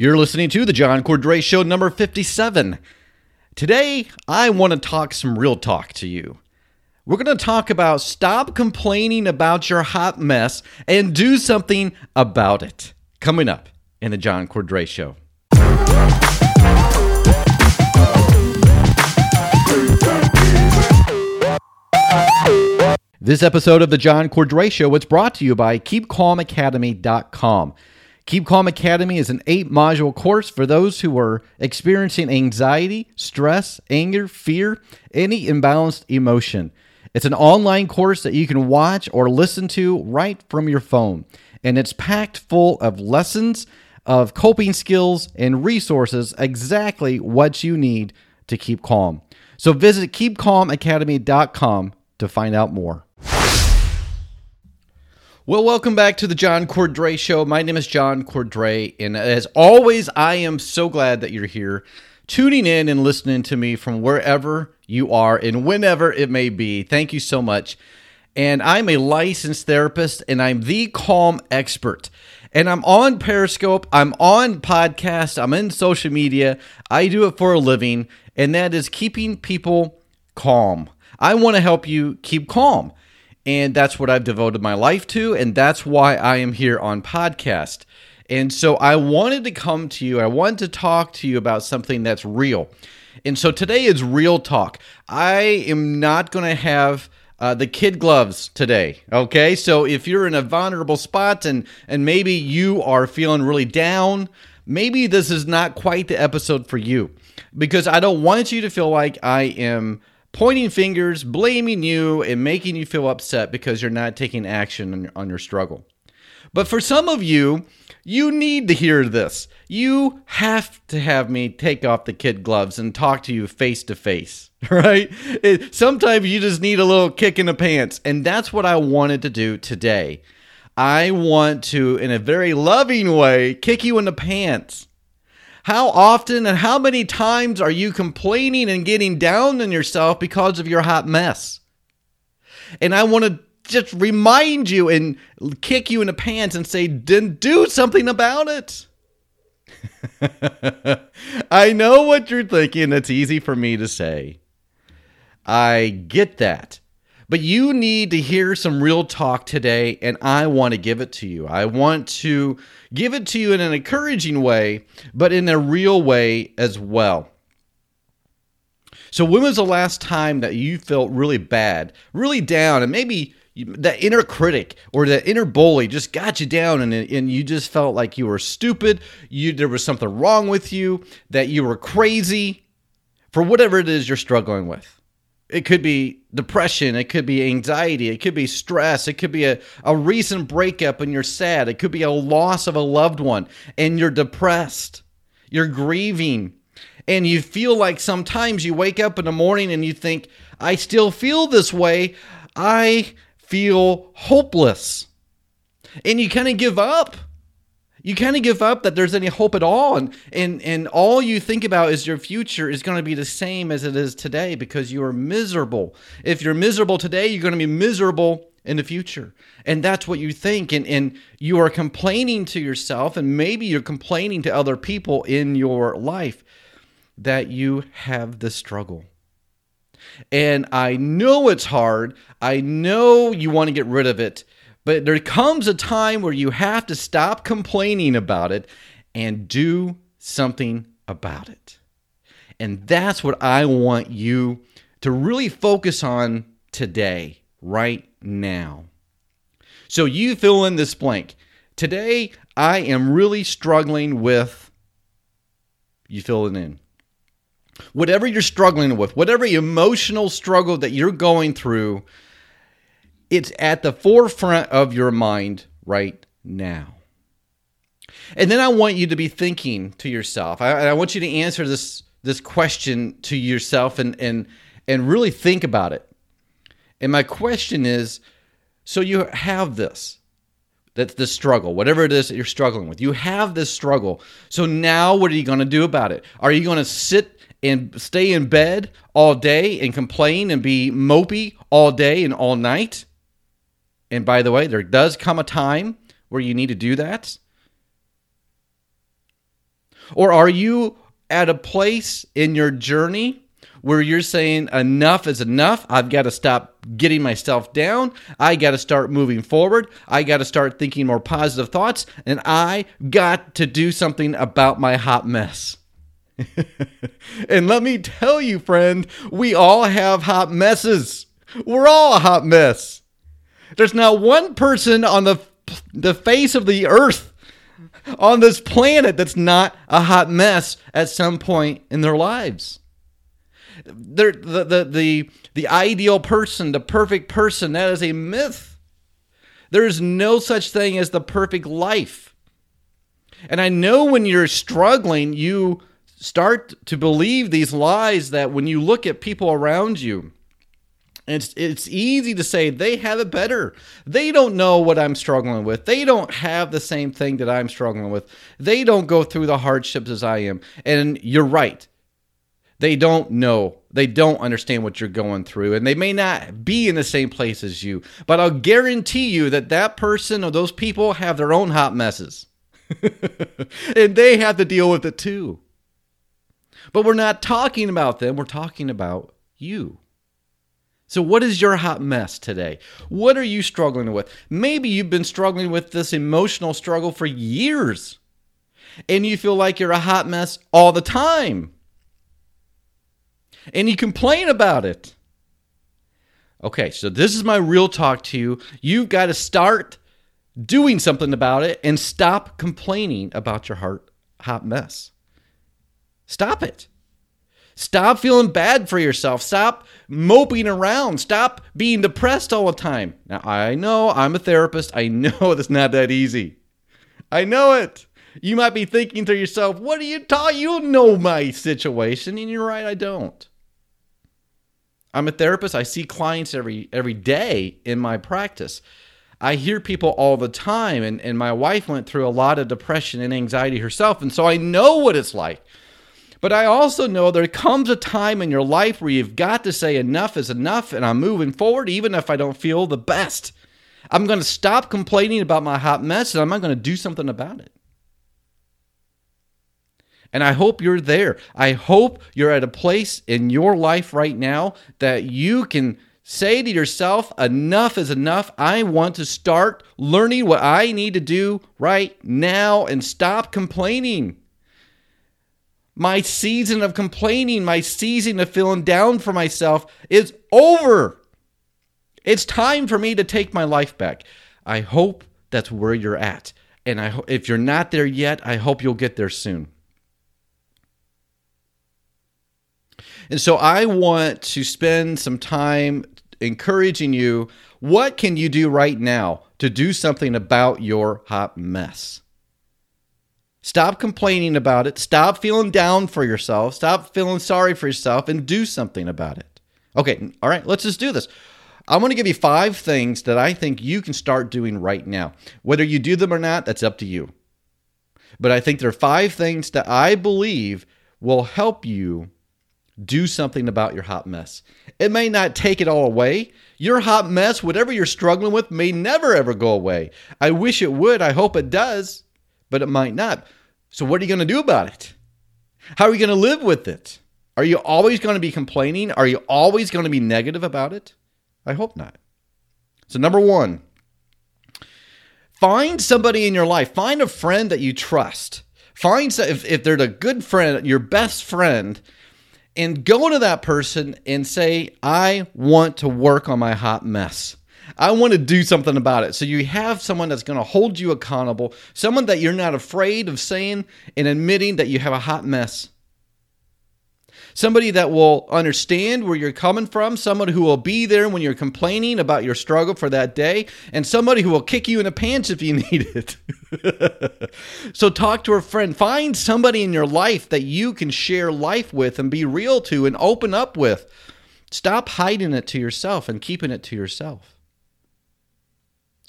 You're listening to the John Cordray Show number 57. Today, I want to talk some real talk to you. We're going to talk about stop complaining about your hot mess and do something about it. Coming up in the John Cordray Show. This episode of the John Cordray Show was brought to you by KeepCalmAcademy.com. Keep Calm Academy is an eight module course for those who are experiencing anxiety, stress, anger, fear, any imbalanced emotion. It's an online course that you can watch or listen to right from your phone, and it's packed full of lessons, of coping skills, and resources exactly what you need to keep calm. So visit keepcalmacademy.com to find out more. Well, welcome back to the John Cordray Show. My name is John Cordray, and as always, I am so glad that you're here, tuning in and listening to me from wherever you are and whenever it may be. Thank you so much. And I'm a licensed therapist, and I'm the calm expert. And I'm on Periscope, I'm on podcast, I'm in social media. I do it for a living, and that is keeping people calm. I want to help you keep calm. And that's what I've devoted my life to. And that's why I am here on podcast. And so I wanted to come to you, I wanted to talk to you about something that's real. And so today is real talk. I am not going to have uh, the kid gloves today. Okay, so if you're in a vulnerable spot and and maybe you are feeling really down, maybe this is not quite the episode for you because I don't want you to feel like I am pointing fingers, blaming you, and making you feel upset because you're not taking action on your, struggle. But for some of you, you need to hear this. You have to have me take off the kid gloves and talk to you face to face, right? It, sometimes you just need a little kick in the pants. And that's what I wanted to do today. I want to, in a very loving way, kick you in the pants how often and how many times are you complaining and getting down on yourself because of your hot mess? And I want to just remind you and kick you in the pants and say, then do something about it. I know what you're thinking. It's easy for me to say. I get that. But you need to hear some real talk today, and I want to give it to you. I want to give it to you in an encouraging way, but in a real way as well. So, when was the last time that you felt really bad, really down, and maybe that inner critic or that inner bully just got you down and, and you just felt like you were stupid, you there was something wrong with you, that you were crazy for whatever it is you're struggling with? It could be depression. It could be anxiety. It could be stress. It could be a, a recent breakup and you're sad. It could be a loss of a loved one and you're depressed. You're grieving. And you feel like sometimes you wake up in the morning and you think, I still feel this way. I feel hopeless. And you kind of give up you kind of give up that there's any hope at all and and and all you think about is your future is going to be the same as it is today because you are miserable. If you're miserable today you're going to be miserable in the future. And that's what you think and and you are complaining to yourself and maybe you're complaining to other people in your life that you have the struggle. And i know it's hard. I know you want to get rid of it but there comes a time where you have to stop complaining about it and do something about it. And that's what I want you to really focus on today, right now. So you fill in this blank. Today, I am really struggling with, you fill it in. Whatever you're struggling with, whatever emotional struggle that you're going through, it's at the forefront of your mind right now. And then I want you to be thinking to yourself. I, I want you to answer this this question to yourself and and and really think about it. And my question is so you have this that's the struggle, whatever it is that you're struggling with. You have this struggle. So now what are you going to do about it? Are you going to sit and stay in bed all day and complain and be mopey all day and all night? And by the way, there does come a time where you need to do that. Or are you at a place in your journey where you're saying enough is enough. I've got to stop getting myself down. I got to start moving forward. I got to start thinking more positive thoughts. And I got to do something about my hot mess. and let me tell you, friend, we all have hot messes. We're all a hot mess. There's not one person on the, the face of the earth on this planet that's not a hot mess at some point in their lives. They're, the, the, the, the ideal person, the perfect person, that is a myth. There is no such thing as the perfect life. And I know when you're struggling, you start to believe these lies that when you look at people around you, it's it's easy to say they have it better. They don't know what I'm struggling with. They don't have the same thing that I'm struggling with. They don't go through the hardships as I am. And you're right. They don't know. They don't understand what you're going through and they may not be in the same place as you. But I'll guarantee you that that person or those people have their own hot messes. and they have to deal with it too. But we're not talking about them, we're talking about you. So, what is your hot mess today? What are you struggling with? Maybe you've been struggling with this emotional struggle for years and you feel like you're a hot mess all the time. And you complain about it. Okay, so this is my real talk to you. You've got to start doing something about it and stop complaining about your heart hot mess. Stop it. Stop feeling bad for yourself. Stop moping around. Stop being depressed all the time. Now, I know I'm a therapist. I know it's not that easy. I know it. You might be thinking to yourself, what are you talking? You know my situation. And you're right, I don't. I'm a therapist. I see clients every every day in my practice. I hear people all the time, and, and my wife went through a lot of depression and anxiety herself, and so I know what it's like but I also know there comes a time in your life where you've got to say enough is enough and I'm moving forward even if I don't feel the best. I'm going to stop complaining about my hot mess and I'm not going to do something about it. And I hope you're there. I hope you're at a place in your life right now that you can say to yourself, enough is enough. I want to start learning what I need to do right now and stop complaining. My season of complaining, my season of feeling down for myself is over. It's time for me to take my life back. I hope that's where you're at. And I ho- if you're not there yet, I hope you'll get there soon. And so I want to spend some time encouraging you. What can you do right now to do something about your hot mess? Stop complaining about it. Stop feeling down for yourself. Stop feeling sorry for yourself and do something about it. Okay, all right, let's just do this. I'm going to give you five things that I think you can start doing right now. Whether you do them or not, that's up to you. But I think there are five things that I believe will help you do something about your hot mess. It may not take it all away. Your hot mess, whatever you're struggling with, may never ever go away. I wish it would. I hope it does but it might not. So, what are you going to do about it? How are you going to live with it? Are you always going to be complaining? Are you always going to be negative about it? I hope not. So, number one, find somebody in your life, find a friend that you trust. Find if, if they're a good friend, your best friend, and go to that person and say, I want to work on my hot mess. I want to do something about it. So you have someone that's going to hold you accountable, someone that you're not afraid of saying and admitting that you have a hot mess. Somebody that will understand where you're coming from, someone who will be there when you're complaining about your struggle for that day, and somebody who will kick you in the pants if you need it. so talk to a friend. Find somebody in your life that you can share life with and be real to and open up with. Stop hiding it to yourself and keeping it to yourself.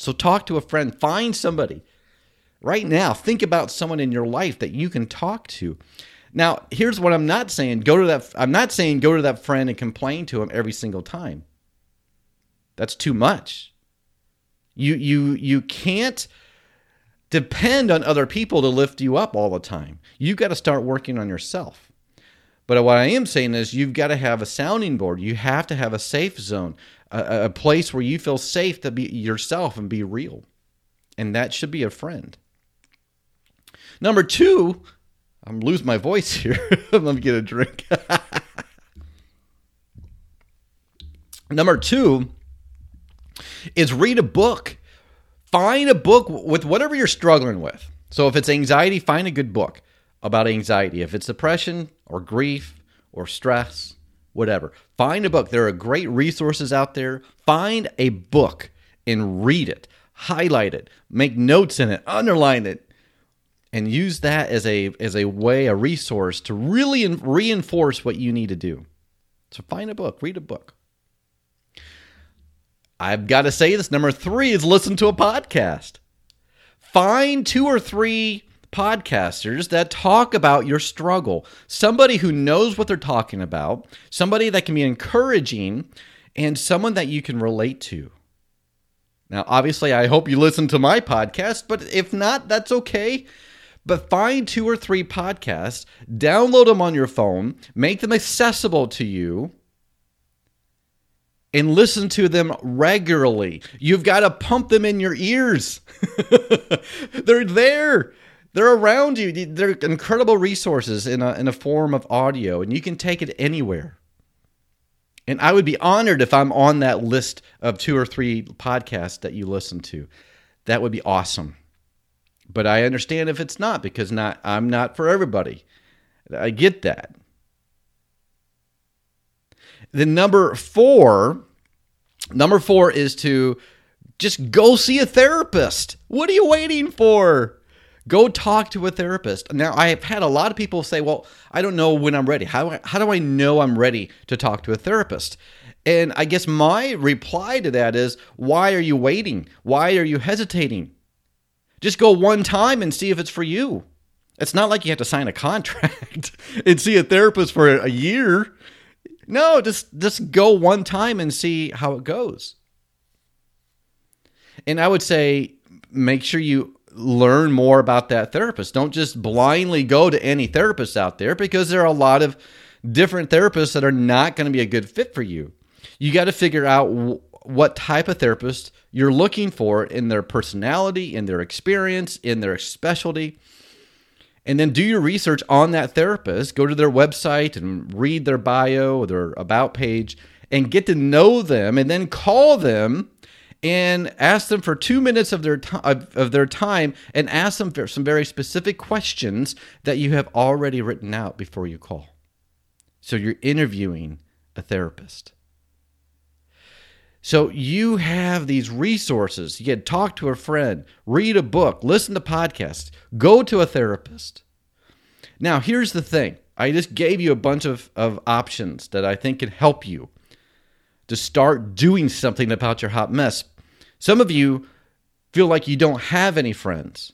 So talk to a friend, find somebody. Right now, think about someone in your life that you can talk to. Now, here's what I'm not saying. Go to that I'm not saying go to that friend and complain to him every single time. That's too much. You you you can't depend on other people to lift you up all the time. You've got to start working on yourself. But what I am saying is, you've got to have a sounding board. You have to have a safe zone, a, a place where you feel safe to be yourself and be real. And that should be a friend. Number two, I'm losing my voice here. Let me get a drink. Number two is read a book. Find a book with whatever you're struggling with. So if it's anxiety, find a good book about anxiety. If it's depression or grief or stress, whatever, find a book. There are great resources out there. Find a book and read it, highlight it, make notes in it, underline it, and use that as a as a way, a resource to really reinforce what you need to do. So find a book, read a book. I've got to say this. Number three is listen to a podcast. Find two or three podcasters that talk about your struggle. Somebody who knows what they're talking about, somebody that can be encouraging, and someone that you can relate to. Now, obviously, I hope you listen to my podcast, but if not, that's okay. But find two or three podcasts, download them on your phone, make them accessible to you, and listen to them regularly. You've got to pump them in your ears. They're there. They're around you. They're incredible resources in a, in a form of audio, and you can take it anywhere. And I would be honored if I'm on that list of two or three podcasts that you listen to. That would be awesome. But I understand if it's not because not I'm not for everybody. I get that. The number four, number four is to just go see a therapist. What are you waiting for? Go talk to a therapist. Now, I have had a lot of people say, well, I don't know when I'm ready. How, how do I know I'm ready to talk to a therapist? And I guess my reply to that is, why are you waiting? Why are you hesitating? Just go one time and see if it's for you. It's not like you have to sign a contract and see a therapist for a year. No, just just go one time and see how it goes. And I would say make sure you learn more about that therapist. Don't just blindly go to any therapist out there because there are a lot of different therapists that are not going to be a good fit for you. You got to figure out w- what type of therapist you're looking for in their personality, in their experience, in their specialty and then do your research on that therapist. Go to their website and read their bio or their about page and get to know them and then call them and ask them for two minutes of their, of their time and ask them for some very specific questions that you have already written out before you call. So you're interviewing a therapist. So you have these resources. You can talk to a friend, read a book, listen to podcasts, go to a therapist. Now, here's the thing I just gave you a bunch of, of options that I think can help you to start doing something about your hot mess. Some of you feel like you don't have any friends.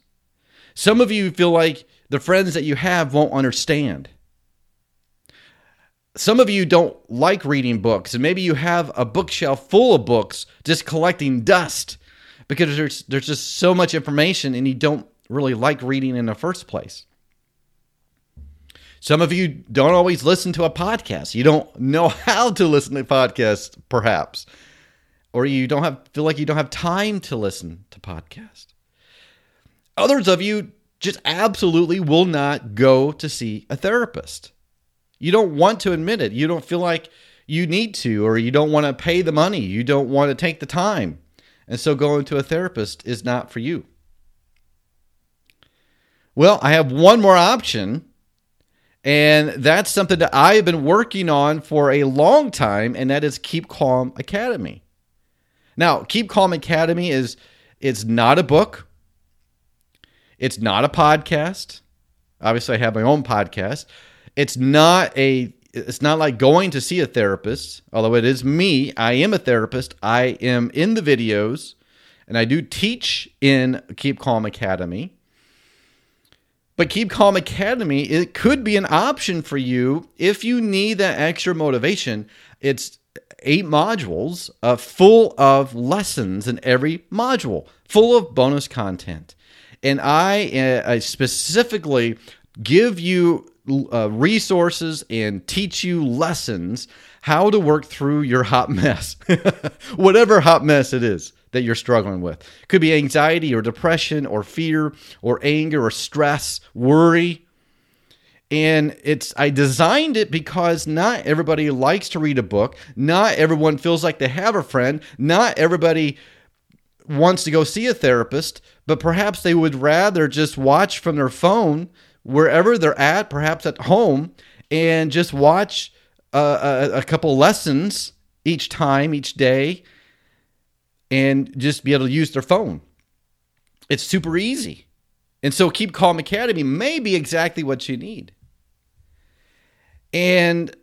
Some of you feel like the friends that you have won't understand some of you don't like reading books, and maybe you have a bookshelf full of books just collecting dust because there's there's just so much information and you don't really like reading in the first place. Some of you don't always listen to a podcast. You don't know how to listen to podcasts, perhaps. Or you don't have feel like you don't have time to listen to podcasts. Others of you just absolutely will not go to see a therapist. You don't want to admit it. You don't feel like you need to, or you don't want to pay the money. You don't want to take the time. And so going to a therapist is not for you. Well, I have one more option, and that's something that I have been working on for a long time, and that is Keep Calm Academy. Now, Keep Calm Academy is it's not a book. It's not a podcast. Obviously, I have my own podcast, it's not a it's not like going to see a therapist, although it is me. I am a therapist. I am in the videos and I do teach in Keep Calm Academy. But Keep Calm Academy, it could be an option for you if you need that extra motivation. It's eight modules uh, full of lessons in every module, full of bonus content. and I, uh, I specifically give you uh, resources and teach you lessons how to work through your hot mess, whatever hot mess it is that you're struggling with. Could be anxiety or depression or fear or anger or stress, worry. And it's I designed it because not everybody likes to read a book. Not everyone feels like they have a friend. Not everybody wants to go see a therapist, but perhaps they would rather just watch from their phone wherever they're at, perhaps at home, and just watch a, a couple lessons each time, each day, and just be able to use their phone. It's super easy. And so Keep Calm Academy may be exactly what you need. And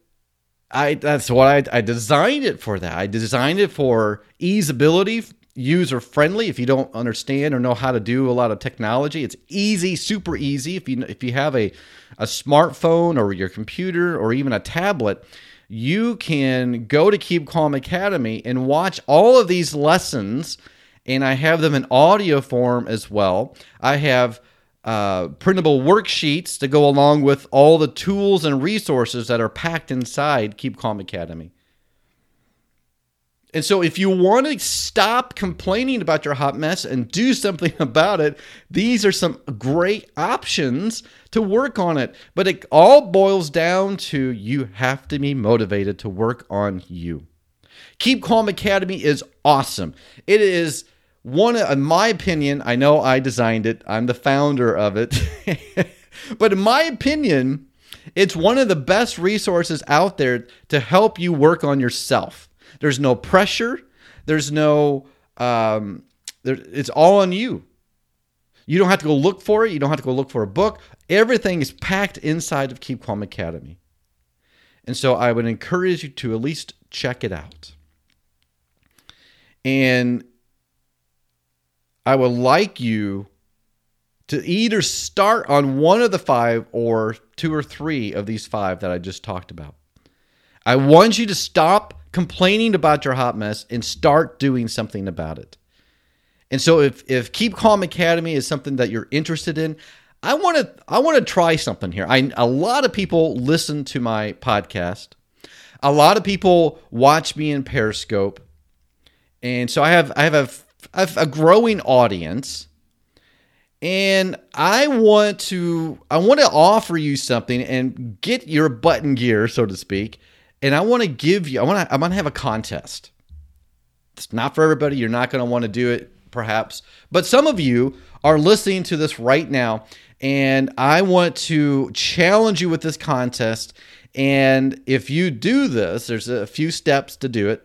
I that's what I, I designed it for that. I designed it for easeability, user friendly. If you don't understand or know how to do a lot of technology, it's easy, super easy. If you if you have a a smartphone or your computer or even a tablet, you can go to Keep Calm Academy and watch all of these lessons. And I have them in audio form as well. I have uh, printable worksheets to go along with all the tools and resources that are packed inside Keep Calm Academy. And so, if you want to stop complaining about your hot mess and do something about it, these are some great options to work on it. But it all boils down to you have to be motivated to work on you. Keep Calm Academy is awesome. It is one, in my opinion, I know I designed it, I'm the founder of it. but in my opinion, it's one of the best resources out there to help you work on yourself. There's no pressure. There's no. Um, there, it's all on you. You don't have to go look for it. You don't have to go look for a book. Everything is packed inside of Keep Calm Academy. And so I would encourage you to at least check it out. And I would like you to either start on one of the five or two or three of these five that I just talked about. I want you to stop complaining about your hot mess and start doing something about it. And so if if Keep Calm Academy is something that you're interested in, I want to I want to try something here. I a lot of people listen to my podcast. A lot of people watch me in Periscope. And so I have I have a, Have a growing audience and I want to I want to offer you something and get your button gear so to speak and I want to give you. I want to. I want to have a contest. It's not for everybody. You're not going to want to do it, perhaps, but some of you are listening to this right now, and I want to challenge you with this contest. And if you do this, there's a few steps to do it.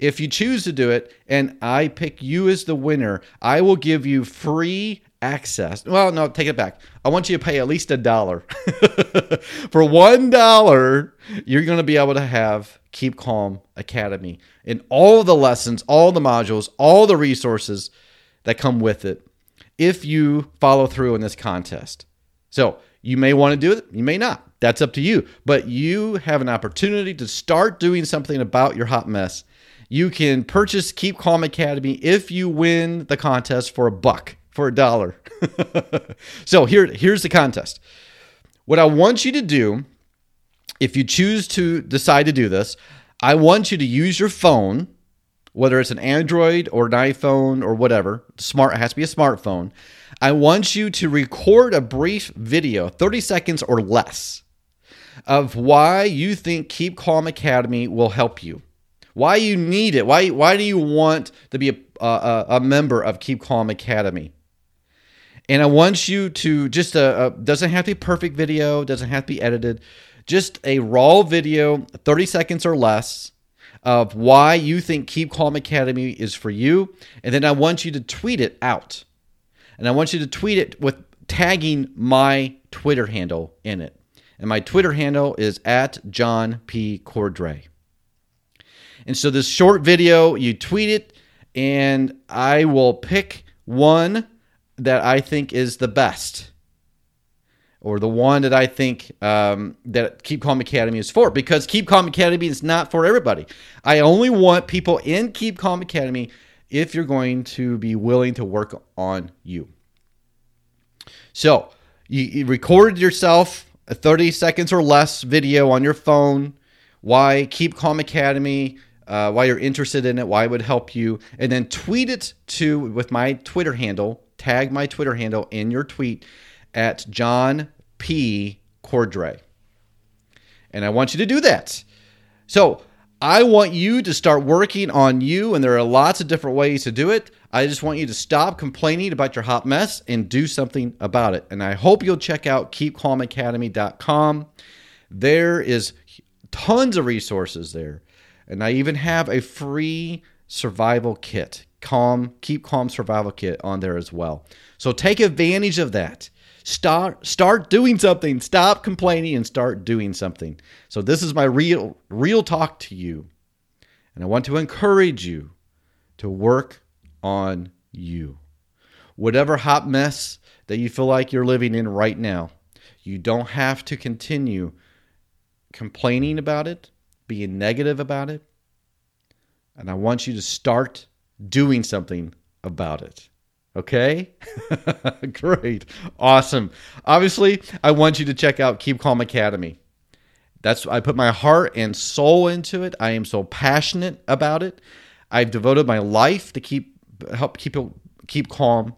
If you choose to do it, and I pick you as the winner, I will give you free access. Well, no, take it back. I want you to pay at least a dollar. For one dollar, you're going to be able to have Keep Calm Academy and all the lessons, all the modules, all the resources that come with it if you follow through in this contest. So you may want to do it, you may not. That's up to you. But you have an opportunity to start doing something about your hot mess. You can purchase Keep Calm Academy if you win the contest for a buck for a dollar. so here, here's the contest. What I want you to do, if you choose to decide to do this, I want you to use your phone, whether it's an Android or an iPhone or whatever, smart it has to be a smartphone. I want you to record a brief video, 30 seconds or less, of why you think Keep Calm Academy will help you. Why you need it. Why why do you want to be a, a, a member of Keep Calm Academy? And I want you to just a, uh, a uh, doesn't have to be perfect video, doesn't have to be edited, just a raw video, 30 seconds or less of why you think Keep Calm Academy is for you. And then I want you to tweet it out. And I want you to tweet it with tagging my Twitter handle in it. And my Twitter handle is at John P. Cordray. And so this short video, you tweet it, and I will pick one that I think is the best, or the one that I think um, that Keep Calm Academy is for, because Keep Calm Academy is not for everybody. I only want people in Keep Calm Academy if you're going to be willing to work on you. So you, you recorded yourself a 30 seconds or less video on your phone. Why Keep Calm Academy? Uh, why you're interested in it? Why it would help you? And then tweet it to with my Twitter handle. Tag my Twitter handle in your tweet at John P. Cordray. And I want you to do that. So I want you to start working on you, and there are lots of different ways to do it. I just want you to stop complaining about your hot mess and do something about it. And I hope you'll check out keepcalmacademy.com. There is tons of resources there. And I even have a free survival kit, calm, keep calm survival kit on there as well. So take advantage of that. Start start doing something. Stop complaining and start doing something. So this is my real real talk to you. And I want to encourage you to work on you. Whatever hot mess that you feel like you're living in right now, you don't have to continue complaining about it, being negative about it. And I want you to start doing something about it. Okay? Great. Awesome. Obviously, I want you to check out Keep Calm Academy. That's I put my heart and soul into it. I am so passionate about it. I've devoted my life to keep help keep keep calm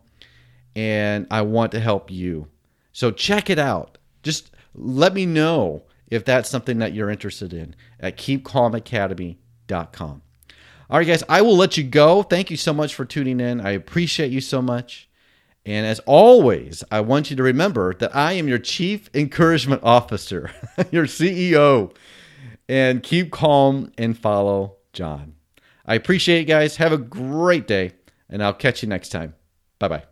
and I want to help you. So check it out. Just let me know if that's something that you're interested in at keepcalmacademy.com. All right, guys, I will let you go. Thank you so much for tuning in. I appreciate you so much. And as always, I want you to remember that I am your Chief Encouragement Officer, your CEO. And keep calm and follow John. I appreciate it, guys. Have a great day, and I'll catch you next time. Bye bye.